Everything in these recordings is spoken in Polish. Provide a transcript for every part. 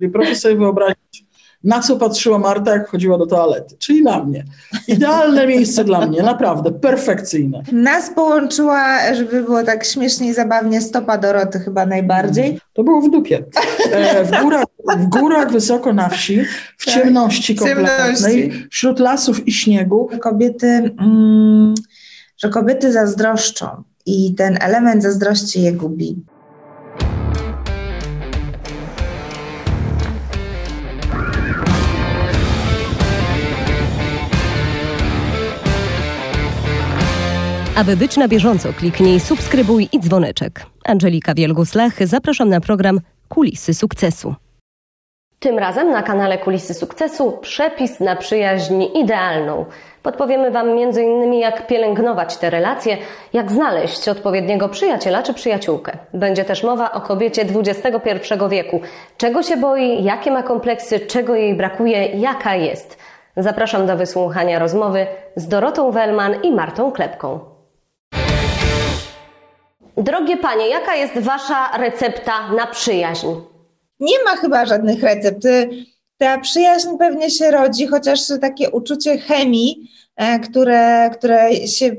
I proszę sobie wyobrazić, na co patrzyła Marta, jak chodziła do toalety, czyli na mnie. Idealne miejsce dla mnie, naprawdę, perfekcyjne. Nas połączyła, żeby było tak śmiesznie i zabawnie, stopa Doroty chyba najbardziej. To było w dupie. E, w, górach, w górach, wysoko na wsi, w tak, ciemności kompletnej, wśród lasów i śniegu. Kobiety, mm, że kobiety zazdroszczą i ten element zazdrości je gubi. Aby być na bieżąco, kliknij subskrybuj i dzwoneczek. Angelika Wielgus-Lach, zapraszam na program Kulisy Sukcesu. Tym razem na kanale Kulisy Sukcesu przepis na przyjaźń idealną. Podpowiemy Wam m.in. jak pielęgnować te relacje, jak znaleźć odpowiedniego przyjaciela czy przyjaciółkę. Będzie też mowa o kobiecie XXI wieku. Czego się boi, jakie ma kompleksy, czego jej brakuje, jaka jest. Zapraszam do wysłuchania rozmowy z Dorotą Wellman i Martą Klepką. Drogie panie, jaka jest wasza recepta na przyjaźń? Nie ma chyba żadnych recept. Ta przyjaźń pewnie się rodzi, chociaż takie uczucie chemii, e, które, które się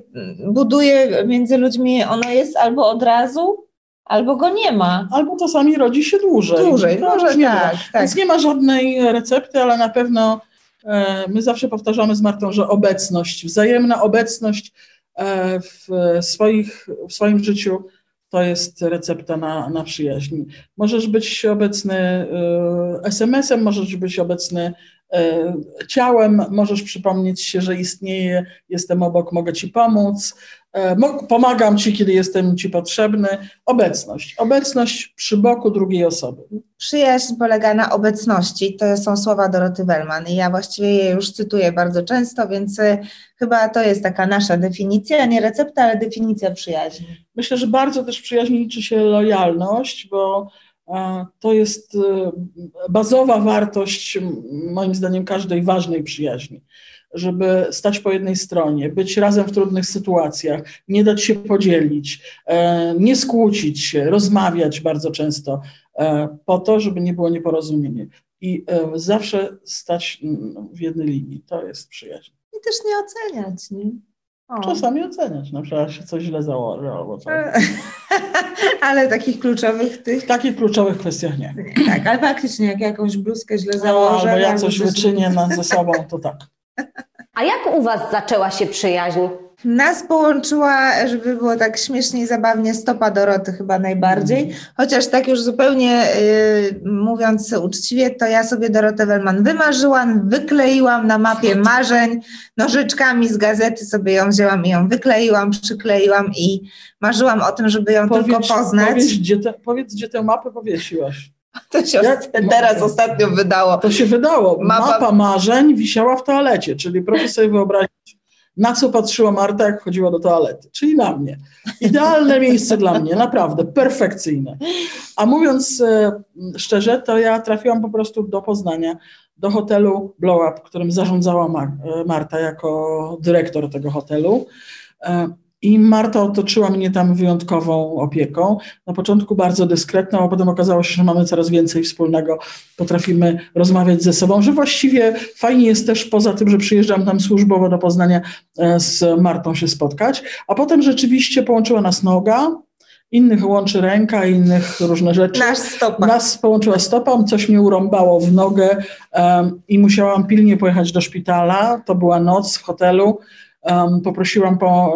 buduje między ludźmi, ono jest albo od razu, albo go nie ma. Albo czasami rodzi się dłużej. Dłużej, może nie tak, tak. Więc nie ma żadnej recepty, ale na pewno e, my zawsze powtarzamy z Martą, że obecność, wzajemna obecność w, swoich, w swoim życiu to jest recepta na, na przyjaźń. Możesz być obecny e, SMS-em, możesz być obecny e, ciałem, możesz przypomnieć się, że istnieje, jestem obok, mogę ci pomóc. E, pomagam ci, kiedy jestem ci potrzebny. Obecność. Obecność przy boku drugiej osoby. Przyjaźń polega na obecności. To są słowa Doroty Wellman i ja właściwie je już cytuję bardzo często, więc e, chyba to jest taka nasza definicja, nie recepta, ale definicja przyjaźni. Myślę, że bardzo też przyjaźni liczy się lojalność, bo to jest bazowa wartość, moim zdaniem, każdej ważnej przyjaźni żeby stać po jednej stronie, być razem w trudnych sytuacjach, nie dać się podzielić, e, nie skłócić się, rozmawiać bardzo często, e, po to, żeby nie było nieporozumienia. I e, zawsze stać w jednej linii. To jest przyjaźń. I też nie oceniać, nie? O. Czasami oceniać, na przykład się coś źle założy albo coś. ale takich kluczowych tych... W takich kluczowych kwestiach nie. Tak, ale faktycznie jak jakąś bluzkę źle założę... No, albo ja coś wyczynię na, ze sobą, to tak. A jak u Was zaczęła się przyjaźń? Nas połączyła, żeby było tak śmiesznie i zabawnie, stopa Doroty chyba najbardziej. Mm. Chociaż tak już zupełnie y, mówiąc uczciwie, to ja sobie Dorotę Wellman wymarzyłam, wykleiłam na mapie marzeń, nożyczkami z gazety sobie ją wzięłam i ją wykleiłam, przykleiłam i marzyłam o tym, żeby ją powiedz, tylko poznać. Powiedz gdzie, te, powiedz, gdzie tę mapę powiesiłaś. To się Jak? teraz ostatnio wydało. To się wydało. Mapa... Mapa marzeń wisiała w toalecie, czyli proszę sobie wyobrazić, na co patrzyła Marta, jak chodziła do toalety, czyli na mnie. Idealne miejsce dla mnie, naprawdę, perfekcyjne. A mówiąc e, szczerze, to ja trafiłam po prostu do Poznania, do hotelu Blow Up, którym zarządzała e, Marta jako dyrektor tego hotelu. I Marta otoczyła mnie tam wyjątkową opieką. Na początku bardzo dyskretną, a potem okazało się, że mamy coraz więcej wspólnego, potrafimy rozmawiać ze sobą, że właściwie fajnie jest też poza tym, że przyjeżdżam tam służbowo do Poznania e, z Martą się spotkać, a potem rzeczywiście połączyła nas noga, innych łączy ręka, innych różne rzeczy. Nas stopa. Nas połączyła stopa, coś mnie urąbało w nogę um, i musiałam pilnie pojechać do szpitala. To była noc w hotelu. Poprosiłam po,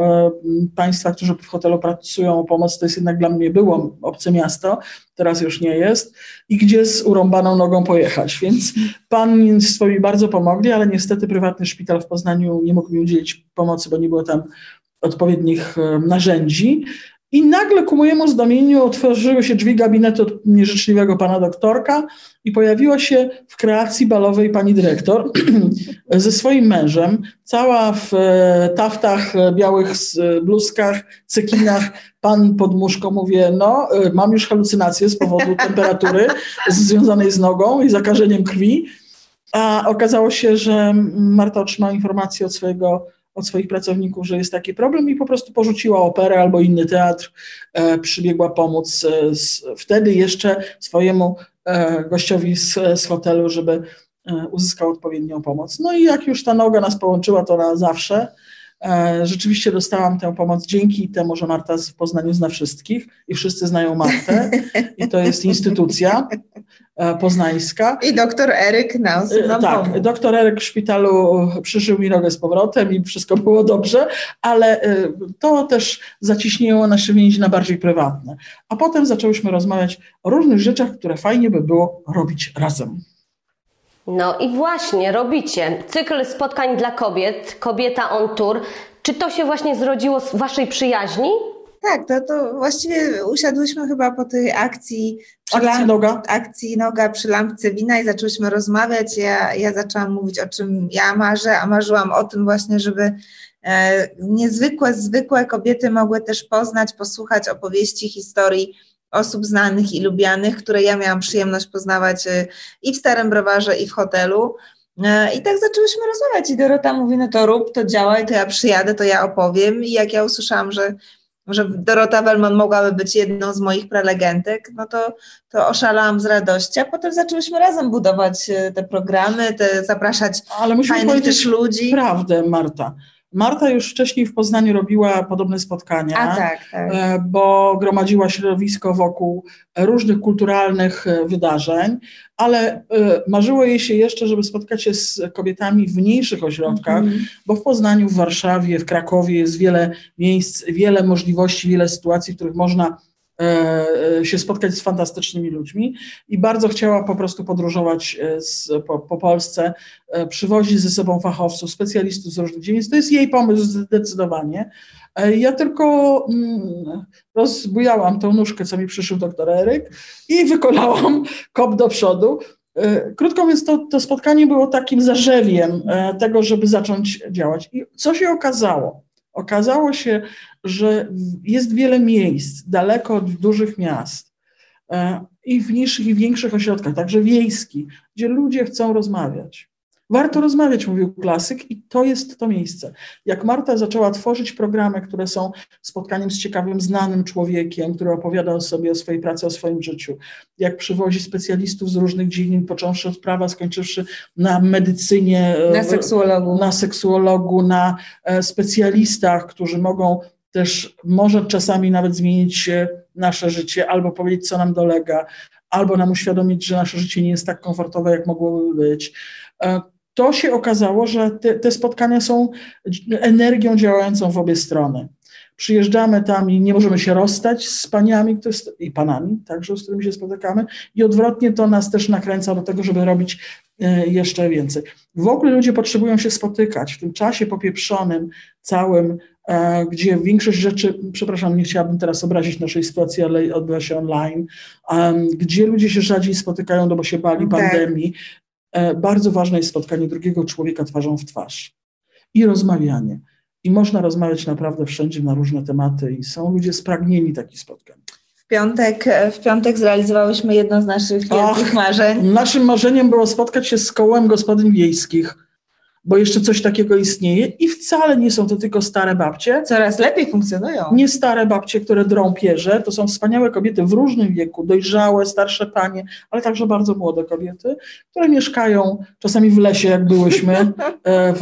Państwa, którzy w hotelu pracują o pomoc, to jest jednak dla mnie było obce miasto, teraz już nie jest, i gdzie z urąbaną nogą pojechać. Więc Państwo mi bardzo pomogli, ale niestety prywatny szpital w Poznaniu nie mógł mi udzielić pomocy, bo nie było tam odpowiednich narzędzi. I nagle ku mojemu zdumieniu otworzyły się drzwi gabinetu nieżyczliwego pana doktorka i pojawiła się w kreacji balowej pani dyrektor ze swoim mężem, cała w e, taftach, e, białych e, bluzkach, cekinach. Pan pod muszką mówię, no mam już halucynacje z powodu temperatury związanej z nogą i zakażeniem krwi. A okazało się, że Marta otrzymała informację od swojego od swoich pracowników, że jest taki problem i po prostu porzuciła operę albo inny teatr, e, przybiegła pomóc e, wtedy jeszcze swojemu gościowi z, z hotelu, żeby uzyskał odpowiednią pomoc. No i jak już ta noga nas połączyła, to na zawsze. Rzeczywiście dostałam tę pomoc dzięki temu, że Marta w Poznaniu zna wszystkich i wszyscy znają Martę i to jest instytucja. E, poznańska. I doktor Eryk nas e, Tak, pomógł. doktor Eryk w szpitalu przyszył mi nogę z powrotem i wszystko było dobrze, ale e, to też zaciśniło nasze więzi na bardziej prywatne. A potem zaczęłyśmy rozmawiać o różnych rzeczach, które fajnie by było robić razem. No i właśnie, robicie cykl spotkań dla kobiet, Kobieta on Tour. Czy to się właśnie zrodziło z Waszej przyjaźni? Tak, to, to właściwie usiadłyśmy chyba po tej akcji. Akcji lamp, noga. Akcji noga przy lampce wina i zaczęłyśmy rozmawiać. Ja, ja zaczęłam mówić o czym ja marzę, a marzyłam o tym właśnie, żeby e, niezwykłe, zwykłe kobiety mogły też poznać, posłuchać opowieści, historii osób znanych i lubianych, które ja miałam przyjemność poznawać e, i w Starym Browarze, i w hotelu. E, I tak zaczęłyśmy rozmawiać i Dorota mówi, no to rób, to działaj, to ja przyjadę, to ja opowiem i jak ja usłyszałam, że że Dorota Wellman mogłaby być jedną z moich prelegentek, no to, to oszalałam z radości, a potem zaczęłyśmy razem budować e, te programy, te, zapraszać Ale musimy fajnych też ludzi. prawdę, Marta. Marta już wcześniej w Poznaniu robiła podobne spotkania, A, tak, tak. E, bo gromadziła środowisko wokół różnych kulturalnych e, wydarzeń, ale e, marzyło jej się jeszcze, żeby spotkać się z kobietami w mniejszych ośrodkach, mm -hmm. bo w Poznaniu, w Warszawie, w Krakowie jest wiele miejsc, wiele możliwości, wiele sytuacji, w których można się spotkać z fantastycznymi ludźmi i bardzo chciała po prostu podróżować e, z, po, po, Polsce, przywozić ze sobą fachowców, specjalistów z różnych dziedzin. To jest jej pomysł zdecydowanie. Ja tylko mm, rozbujałam tą nóżkę, co mi przyszył doktor Eryk i wykonałam kop do przodu. Krótko mówiąc, to, to spotkanie było takim zarzewiem tego, żeby zacząć działać. I co się okazało? Okazało się, że jest wiele miejsc daleko od dużych miast e, i w mniejszych i większych ośrodkach, także wiejskich, gdzie ludzie chcą rozmawiać. Warto rozmawiać, mówił klasyk, i to jest to miejsce. Jak Marta zaczęła tworzyć programy, które są spotkaniem z ciekawym, znanym człowiekiem, który opowiada o sobie, o swojej pracy, o swoim życiu, jak przywozi specjalistów z różnych dziedzin, począwszy od prawa, skończywszy na medycynie, na seksuologu, na, seksuologu, na e, specjalistach, którzy mogą też może czasami nawet zmienić nasze życie, albo powiedzieć, co nam dolega, albo nam uświadomić, że nasze życie nie jest tak komfortowe, jak mogłoby być. E, to się okazało, że te, te spotkania są energią działającą w obie strony. Przyjeżdżamy tam i nie możemy się rozstać z paniami i panami, także z którymi się spotykamy, i odwrotnie to nas też nakręca do tego, żeby robić e, jeszcze więcej. W ogóle ludzie potrzebują się spotykać w tym czasie popieprzonym, całym, e, gdzie większość rzeczy, przepraszam, nie chciałabym teraz obrazić naszej sytuacji, ale odbywa się online, gdzie ludzie się rzadziej spotykają, no bo się bali tak. pandemii, E, bardzo ważne jest spotkanie drugiego człowieka twarzą w twarz i rozmawianie. I można rozmawiać naprawdę wszędzie na różne tematy i są ludzie spragnieni takich spotkań. W piątek, w piątek zrealizowałyśmy jedno z naszych wielkich marzeń. Naszym marzeniem było spotkać się z kołem gospodyń wiejskich bo jeszcze coś takiego istnieje i wcale nie są to tylko stare babcie. Coraz lepiej funkcjonują. Nie stare babcie, które drą pierze, to są wspaniałe kobiety w różnym wieku, dojrzałe, starsze panie, ale także bardzo młode kobiety, które mieszkają czasami w lesie, jak byłyśmy, e,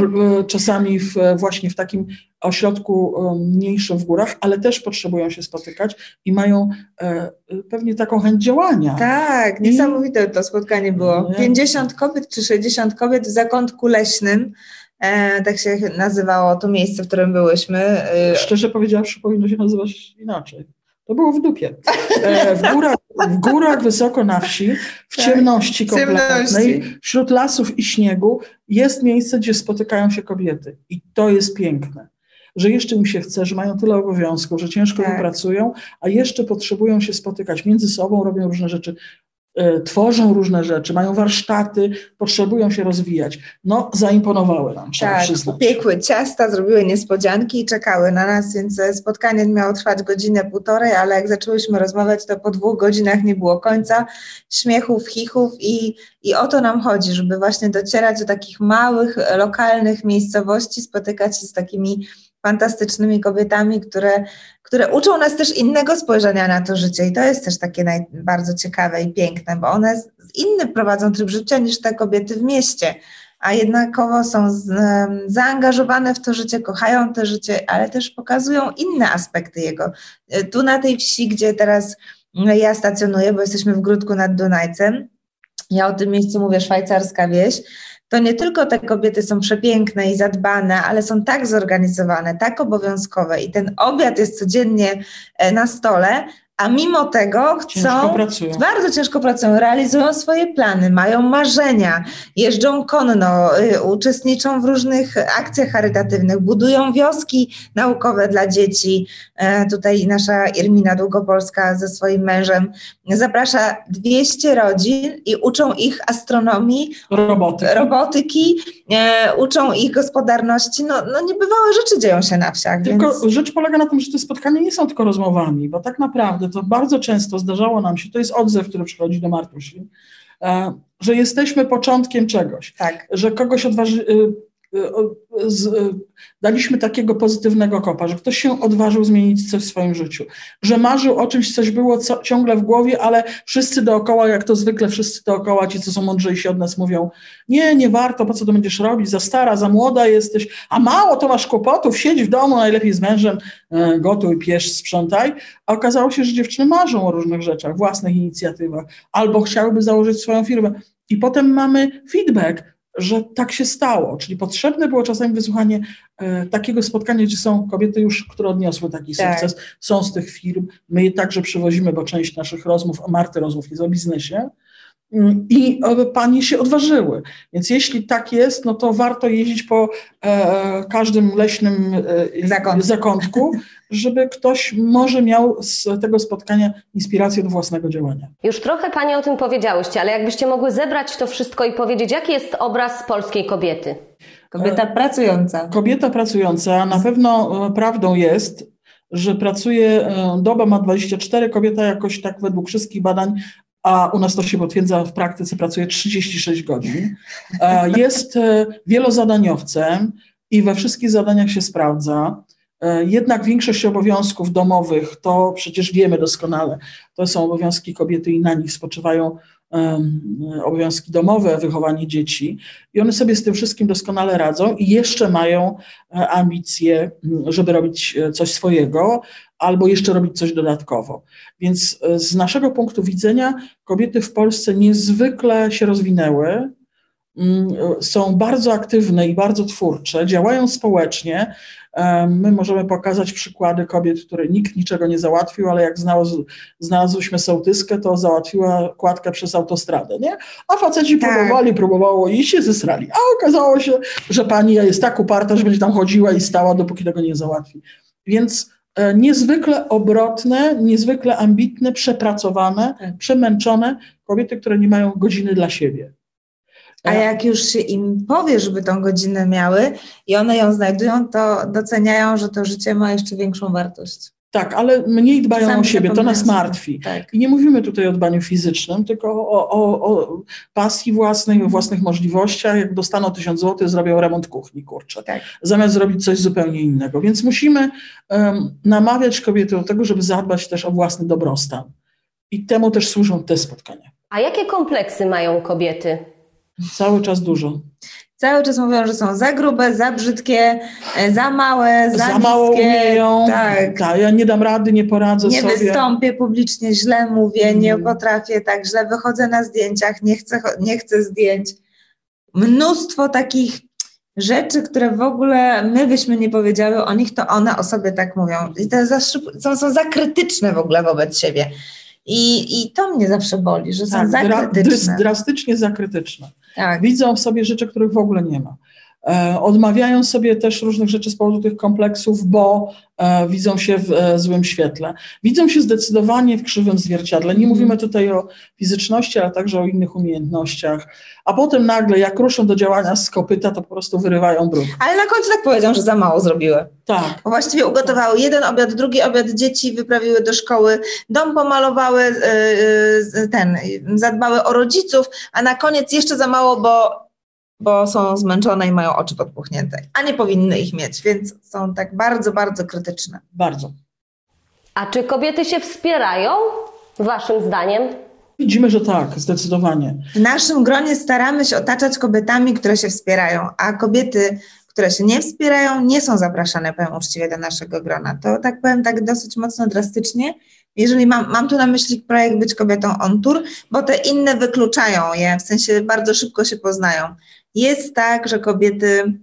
czasami w, właśnie w takim ośrodku mniejszym w górach, ale też potrzebują się spotykać i mają e, pewnie taką chęć działania. Tak, niesamowite to spotkanie było. 50 kobiet czy 60 kobiet w zakątku leśnym. E, tak się nazywało to miejsce, w którym byłyśmy. E, Szczerze powiedziawszy, powinno się nazywać inaczej. To było w dupie. E, w górach, w górach wysoko na wsi, w tak, ciemności kompletnej, wśród lasów i śniegu jest miejsce, gdzie spotykają się kobiety. I to jest piękne że jeszcze im się chce, że mają tyle obowiązków, że ciężko tak. pracują, a jeszcze potrzebują się spotykać między sobą, robią różne rzeczy, y, tworzą różne rzeczy, mają warsztaty, potrzebują się rozwijać. No, zaimponowały nam, trzeba tak, przyznać. piekły ciasta, zrobiły niespodzianki i czekały na nas, więc e, spotkanie miało trwać godzinę, półtorej, ale jak zaczęłyśmy rozmawiać, to po dwóch godzinach nie było końca, śmiechów, chichów i, i o to nam chodzi, żeby właśnie docierać do takich małych, lokalnych miejscowości, spotykać się z takimi fantastycznymi kobietami, które, które uczą nas też innego spojrzenia na to życie i to jest też takie naj, bardzo ciekawe i piękne, bo one inny prowadzą tryb życia niż te kobiety w mieście, a jednakowo są z, zaangażowane w to życie, kochają to życie, ale też pokazują inne aspekty jego. Tu na tej wsi, gdzie teraz ja stacjonuję, bo jesteśmy w Grudku nad Dunajcem, ja o tym miejscu mówię szwajcarska wieś, to nie tylko te kobiety są przepiękne i zadbane, ale są tak zorganizowane, tak obowiązkowe i ten obiad jest codziennie e, na stole, a mimo tego chcą, bardzo ciężko pracują, realizują swoje plany, mają marzenia, jeżdżą konno, y, uczestniczą w różnych akcjach charytatywnych, budują wioski naukowe dla dzieci. E, tutaj nasza Irmina Długopolska ze swoim mężem zaprasza 200 rodzin i uczą ich astronomii, robotyki, robotyki e, uczą ich gospodarności. No, no niebywałe rzeczy dzieją się na wsiach. Tylko więc... rzecz polega na tym, że te spotkania nie są tylko rozmowami, bo tak naprawdę to bardzo często zdarzało nam się, to jest odzew, który przychodzi do Martusi, e, że jesteśmy początkiem czegoś, tak. że kogoś odważy, daliśmy takiego pozytywnego kopa, że ktoś się odważył zmienić coś w swoim życiu, że marzył o czymś, coś było co, ciągle w głowie, ale wszyscy dookoła, jak to zwykle wszyscy dookoła, ci, co są mądrzejsi od nas mówią, nie, nie warto, po co to będziesz robić, za stara, za młoda jesteś, a mało to masz kłopotów, siedź w domu, najlepiej z mężem, e, gotuj, piesz, sprzątaj, a okazało się, że dziewczyny marzą o różnych rzeczach, własnych inicjatywach, albo chciałyby założyć swoją firmę. I potem mamy feedback, że tak się stało. Czyli potrzebne było czasami wysłuchanie e, takiego spotkania, gdzie są kobiety już, które odniosły taki tak. sukces, są z tych firm. My je także przywozimy, bo część naszych rozmów, Marty rozmów jest o biznesie. Mm, I panie się odważyły. Więc jeśli tak jest, no to warto jeździć po e, każdym leśnym e, zakątku. zakątku, żeby ktoś może miał z tego spotkania inspirację do własnego działania. Już trochę Panie o tym powiedziałyście, ale jakbyście mogły zebrać to wszystko i powiedzieć, jaki jest obraz polskiej kobiety? Kobieta pracująca. Kobieta pracująca. Na pewno e, prawdą jest, że pracuje, e, doba ma 24, kobieta jakoś tak według wszystkich badań a u nas to się potwierdza w praktyce, pracuje 36 godzin. E, jest wielozadaniowcem i we wszystkich zadaniach się sprawdza. E, jednak większość obowiązków domowych, to przecież wiemy doskonale, to są obowiązki kobiety i na nich spoczywają obowiązki domowe, wychowanie dzieci i one sobie z tym wszystkim doskonale radzą i jeszcze mają e, ambicje, żeby robić e, coś swojego albo jeszcze robić coś dodatkowo. Więc z naszego punktu widzenia kobiety w Polsce niezwykle się rozwinęły, są bardzo aktywne i bardzo twórcze, działają społecznie, My możemy pokazać przykłady kobiet, które nikt niczego nie załatwił, ale jak znalazł, znalazłyśmy sołtyskę, to załatwiła kładkę przez autostradę, nie? A faceci tak. próbowali, próbowało i się zesrali. A okazało się, że pani jest tak uparta, że będzie tam chodziła i stała, dopóki tego nie załatwi. Więc e, niezwykle obrotne, niezwykle ambitne, przepracowane, tak. przemęczone kobiety, które nie mają godziny dla siebie. A jak już się im powie, żeby tą godzinę miały i one ją znajdują, to doceniają, że to życie ma jeszcze większą wartość. Tak, ale mniej dbają Sami o siebie, to nas martwi. Tak. I nie mówimy tutaj o dbaniu fizycznym, tylko o, o, o pasji własnej, o własnych możliwościach. Jak dostaną tysiąc złotych, zrobią remont kuchni, kurczę. Tak. Zamiast zrobić coś zupełnie innego. Więc musimy um, namawiać kobiety do tego, żeby zadbać też o własny dobrostan. I temu też służą te spotkania. A jakie kompleksy mają kobiety? Cały czas dużo. Cały czas mówią, że są za grube, za brzydkie, e, za małe, za, za niskie. mało umieją. Tak. tak. ja nie dam rady, nie poradzę nie sobie. Nie wystąpię publicznie, źle mówię, mm. nie potrafię, tak źle wychodzę na zdjęciach, nie chcę, nie chcę zdjęć. Mnóstwo takich rzeczy, które w ogóle my byśmy nie powiedziały o nich, to one o sobie tak mówią. I to za, są, są za krytyczne w ogóle wobec siebie. I, I to mnie zawsze boli, że są tak, za krytyczne. Drastycznie za krytyczne. Tak. Widzą w sobie rzeczy, których w ogóle nie ma. E, odmawiają sobie też różnych rzeczy z powodu tych kompleksów, bo e, widzą się w e, złym świetle. Widzą się zdecydowanie w krzywym zwierciadle. Nie mówimy tutaj o fizyczności, ale także o innych umiejętnościach. A potem nagle, jak ruszą do działania z kopyta, to po prostu wyrywają brud. Ale na końcu tak powiedział, że za mało zrobiły. Tak. Bo właściwie ugotowały jeden obiad, drugi obiad, dzieci wyprawiły do szkoły, dom pomalowały, ten, zadbały o rodziców, a na koniec jeszcze za mało, bo bo są zmęczone i mają oczy podpuchnięte, a nie powinny ich mieć, więc są tak bardzo, bardzo krytyczne. Bardzo. A czy kobiety się wspierają, waszym zdaniem? Widzimy, że tak, zdecydowanie. W naszym gronie staramy się otaczać kobietami, które się wspierają, a kobiety, które się nie wspierają, nie są zapraszane, powiem uczciwie, do naszego grona. To tak powiem tak dosyć mocno drastycznie. Jeżeli mam, mam tu na myśli projekt Być kobietą on tour, bo te inne wykluczają je, w sensie bardzo szybko się poznają. Jest tak, że kobiety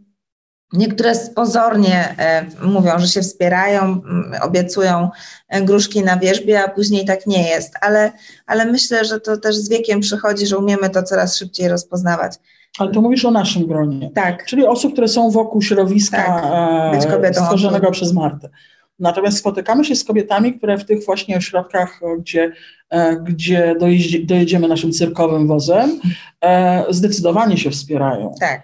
Niektóre pozornie e, mówią, że się wspierają, obiecują e, gruszki na wierzbie, a później tak nie jest, ale, ale myślę, że to też z wiekiem przychodzi, że umiemy to coraz szybciej rozpoznawać. Ale to mówisz o naszym gronie. Tak. Czyli osób, które są wokół środowiska tak. Kobietą stworzonego przez Martę. Natomiast spotykamy się z kobietami, które w tych właśnie ośrodkach, gdzie, e, gdzie dojedziemy naszym cyrkowym wozem, e, zdecydowanie się wspierają. Tak.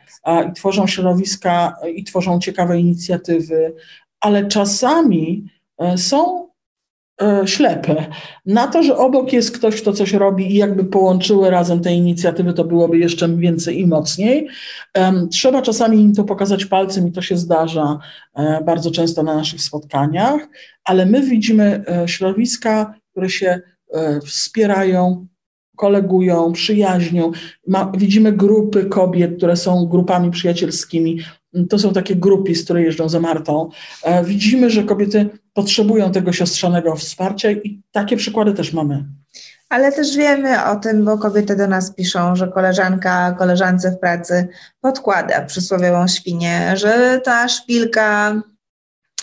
I tworzą środowiska i tworzą ciekawe inicjatywy, ale czasami e, są E, ślepe. Na to, że obok jest ktoś, kto coś robi i jakby połączyły razem te inicjatywy, to byłoby jeszcze więcej i mocniej. Trzeba czasami im to pokazać palcem i to się zdarza e, bardzo często na naszych spotkaniach, ale my widzimy e, środowiska, które się wspierają, kolegują, przyjaźnią. Ma, widzimy grupy kobiet, które są grupami przyjacielskimi. To są takie grupy, które jeżdżą za Martą. Widzimy, że kobiety potrzebują tego siostrzanego wsparcia i takie przykłady też mamy. Ale też wiemy o tym, bo kobiety do nas piszą, że koleżanka koleżance w pracy podkłada przysłowiową świnię, że ta szpilka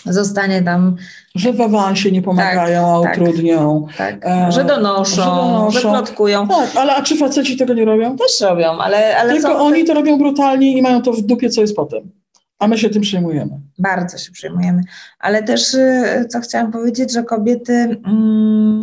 zostanie tam. Że w awansie nie pomagają, tak, a utrudnią. Tak, e, że, donoszą, że donoszą, że plotkują. Tak, ale a czy faceci tego nie robią? Też robią, ale. ale Tylko oni to robią brutalnie i mają to w dupie, co jest potem. A my się tym przejmujemy. Bardzo się przejmujemy. Ale też, y, co chciałam powiedzieć, że kobiety, mm,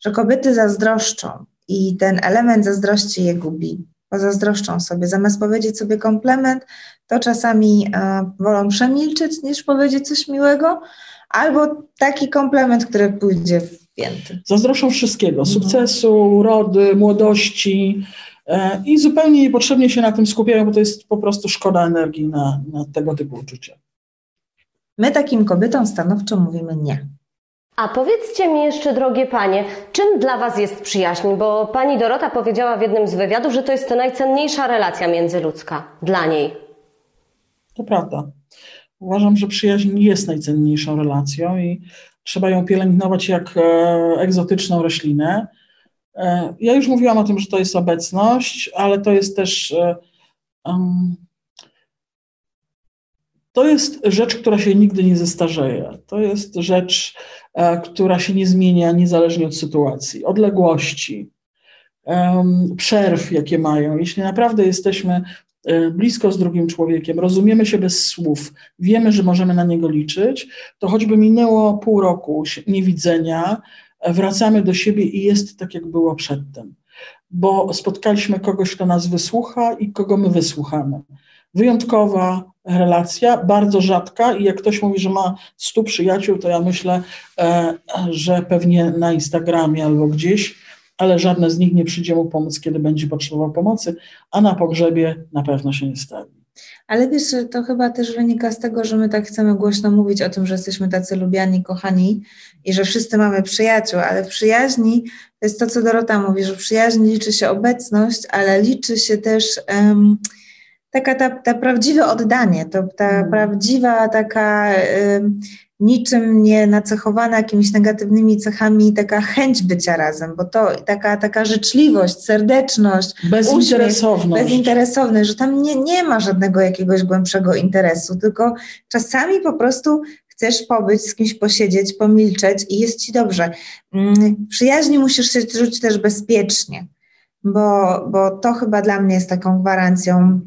że kobiety zazdroszczą i ten element zazdrości je gubi, bo zazdroszczą sobie. Zamiast powiedzieć sobie komplement, to czasami e, wolą przemilczeć niż powiedzieć coś miłego, albo taki komplement, który pójdzie w pięty. Zazdroszczą wszystkiego, mhm. sukcesu, urody, młodości, i zupełnie niepotrzebnie się na tym skupiają, bo to jest po prostu szkoda energii na, na tego typu uczucia. My takim kobietom stanowczo mówimy nie. A powiedzcie mi jeszcze, drogie panie, czym dla was jest przyjaźń? Bo pani Dorota powiedziała w jednym z wywiadów, że to jest najcenniejsza relacja międzyludzka dla niej. To prawda. Uważam, że przyjaźń jest najcenniejszą relacją i trzeba ją pielęgnować jak e, egzotyczną roślinę. E, ja już mówiłam o tym, że to jest obecność, ale to jest też. Um, to jest rzecz, która się nigdy nie zestarzeje. To jest rzecz, e, która się nie zmienia niezależnie od sytuacji, odległości, przerw, jakie mają. Jeśli naprawdę jesteśmy blisko z drugim człowiekiem, rozumiemy się bez słów, wiemy, że możemy na niego liczyć, to choćby minęło pół roku niewidzenia, wracamy do siebie i jest tak, jak było przedtem. Bo spotkaliśmy kogoś, kto nas wysłucha i kogo my wysłuchamy. Wyjątkowa relacja, bardzo rzadka i jak ktoś mówi, że ma stu przyjaciół, to ja myślę, e, że pewnie na Instagramie albo gdzieś, ale żadne z nich nie przyjdzie mu pomóc, kiedy będzie potrzebował pomocy, a na pogrzebie na pewno się nie stawi. Ale wiesz, to chyba też wynika z tego, że my tak chcemy głośno mówić o tym, że jesteśmy tacy lubiani, kochani i że wszyscy mamy przyjaciół, ale w przyjaźni to jest to, co Dorota mówi, że w przyjaźni liczy się obecność, ale liczy się też um, taka ta, ta prawdziwe oddanie, to ta mm. prawdziwa taka um, niczym nie nacechowana jakimiś negatywnymi cechami taka chęć bycia razem, bo to taka, taka życzliwość, serdeczność, bezinteresowność, bezinteresowność, że tam nie, nie ma żadnego jakiegoś głębszego interesu, tylko czasami po prostu chcesz pobyć, z kimś posiedzieć, pomilczeć i jest ci dobrze. Mm, w przyjaźni musisz się czuć też bezpiecznie, bo, bo to chyba dla mnie jest taką gwarancją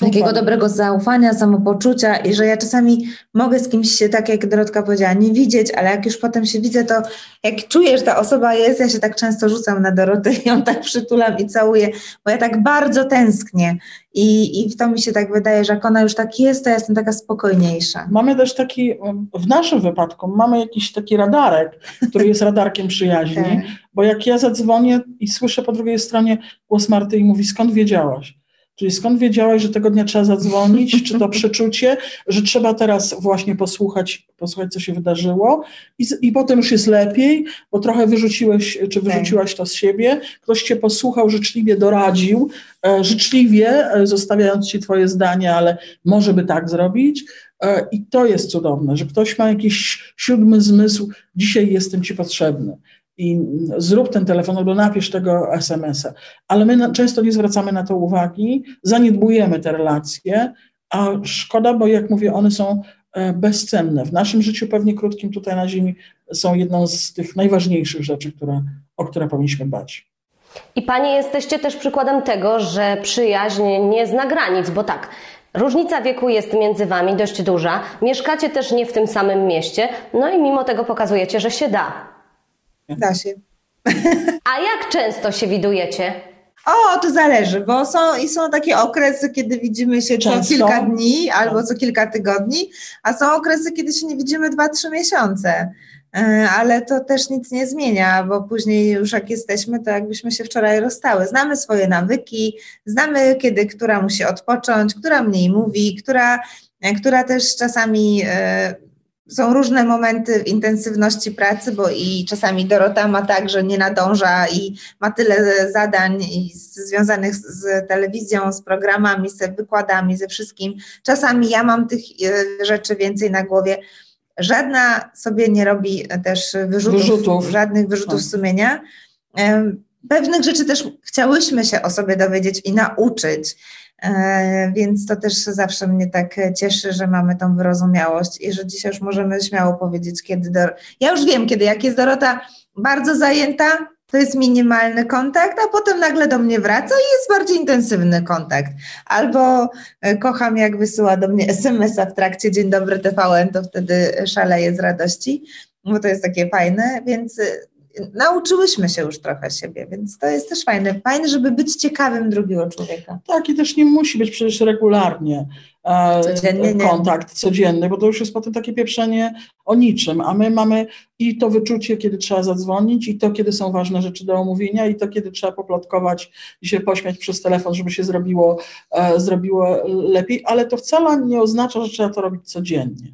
takiego dobrego zaufania, samopoczucia i że ja czasami mogę z kimś się, tak jak Dorotka powiedziała, nie widzieć, ale jak już potem się widzę, to jak czuję, że ta osoba jest, ja się tak często rzucam na Dorotę i ją tak przytulam i całuję, bo ja tak bardzo tęsknię i, i to mi się tak wydaje, że jak ona już tak jest, to ja jestem taka spokojniejsza. Mamy też taki, w naszym wypadku, mamy jakiś taki radarek, który jest radarkiem przyjaźni, tak. bo jak ja zadzwonię i słyszę po drugiej stronie głos Marty i mówi, skąd wiedziałaś? Czyli skąd wiedziałaś, że tego dnia trzeba zadzwonić? Czy to przeczucie, że trzeba teraz właśnie posłuchać, posłuchać co się wydarzyło i, i potem już jest lepiej, bo trochę wyrzuciłeś, czy wyrzuciłaś to z siebie. Ktoś cię posłuchał, życzliwie doradził, e, życzliwie, e, zostawiając ci twoje zdanie, ale może by tak zrobić. E, I to jest cudowne, że ktoś ma jakiś siódmy zmysł, dzisiaj jestem ci potrzebny i zrób ten telefon albo napisz tego SMS-a. Ale my często nie zwracamy na to uwagi, zaniedbujemy te relacje, a szkoda, bo jak mówię, one są e, bezcenne. W naszym życiu, pewnie krótkim tutaj na Ziemi, są jedną z tych najważniejszych rzeczy, które, o które powinniśmy dbać. I Panie jesteście też przykładem tego, że przyjaźń nie zna granic, bo tak, Różnica wieku jest między Wami dość duża, mieszkacie też nie w tym samym mieście, no i mimo tego pokazujecie, że się da. Da się. A jak często się widujecie? O, to zależy, bo są i są takie okresy, kiedy widzimy się co Często? kilka dni albo co kilka tygodni, a są okresy, kiedy się nie widzimy dwa, trzy miesiące. E, ale to też nic nie zmienia, bo później już jak jesteśmy, to jakbyśmy się wczoraj rozstały. Znamy swoje nawyki, znamy kiedy która musi odpocząć, która mniej mówi, która, e, która też czasami e, są różne momenty intensywności pracy, bo i czasami Dorota ma tak, że nie nadąża i ma tyle zadań związanych z telewizją, z programami, z wykładami, ze wszystkim. Czasami ja mam tych rzeczy więcej na głowie Żadna sobie nie robi też wyrzutów, wyrzutów. żadnych wyrzutów tak. sumienia. Pewnych rzeczy też chciałyśmy się o sobie dowiedzieć i nauczyć, e, więc to też zawsze mnie tak cieszy, że mamy tą wyrozumiałość i że dzisiaj już możemy śmiało powiedzieć, kiedy. Do... Ja już wiem, kiedy, jak jest Dorota bardzo zajęta, to jest minimalny kontakt, a potem nagle do mnie wraca i jest bardziej intensywny kontakt. Albo e, kocham, jak wysyła do mnie SMS-a w trakcie Dzień dobry TVN, to wtedy szaleję z radości, bo to jest takie fajne, więc e, nauczyłyśmy się już trochę siebie, więc to jest też fajne. Fajne, żeby być ciekawym drugiego człowieka. Tak, i też nie musi być przecież regularnie e, codziennie, kontakt nie. codzienny, bo to już jest potem takie pieprzenie o niczym, a my mamy i to wyczucie, kiedy trzeba zadzwonić, i to, kiedy są ważne rzeczy do omówienia, i to, kiedy trzeba poplotkować i się pośmiać przez telefon, żeby się zrobiło, e, zrobiło lepiej, ale to wcale nie oznacza, że trzeba to robić codziennie.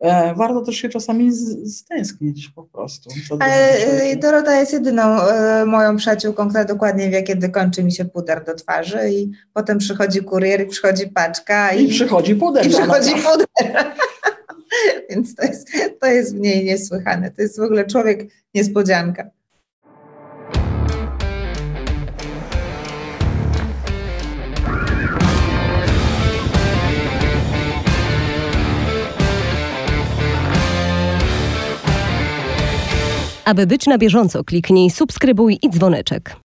E, warto też się czasami stęsknić po prostu. Ale e, Dorota jest jedyną e, moją przyjaciółką, która dokładnie wie, kiedy kończy mi się puder do twarzy i potem przychodzi kurier i przychodzi paczka. I, I przychodzi puder. I przychodzi puder. Więc to jest, to jest w niej niesłychane. To jest w ogóle człowiek niespodzianka. Aby być na bieżąco, kliknij subskrybuj i dzwoneczek.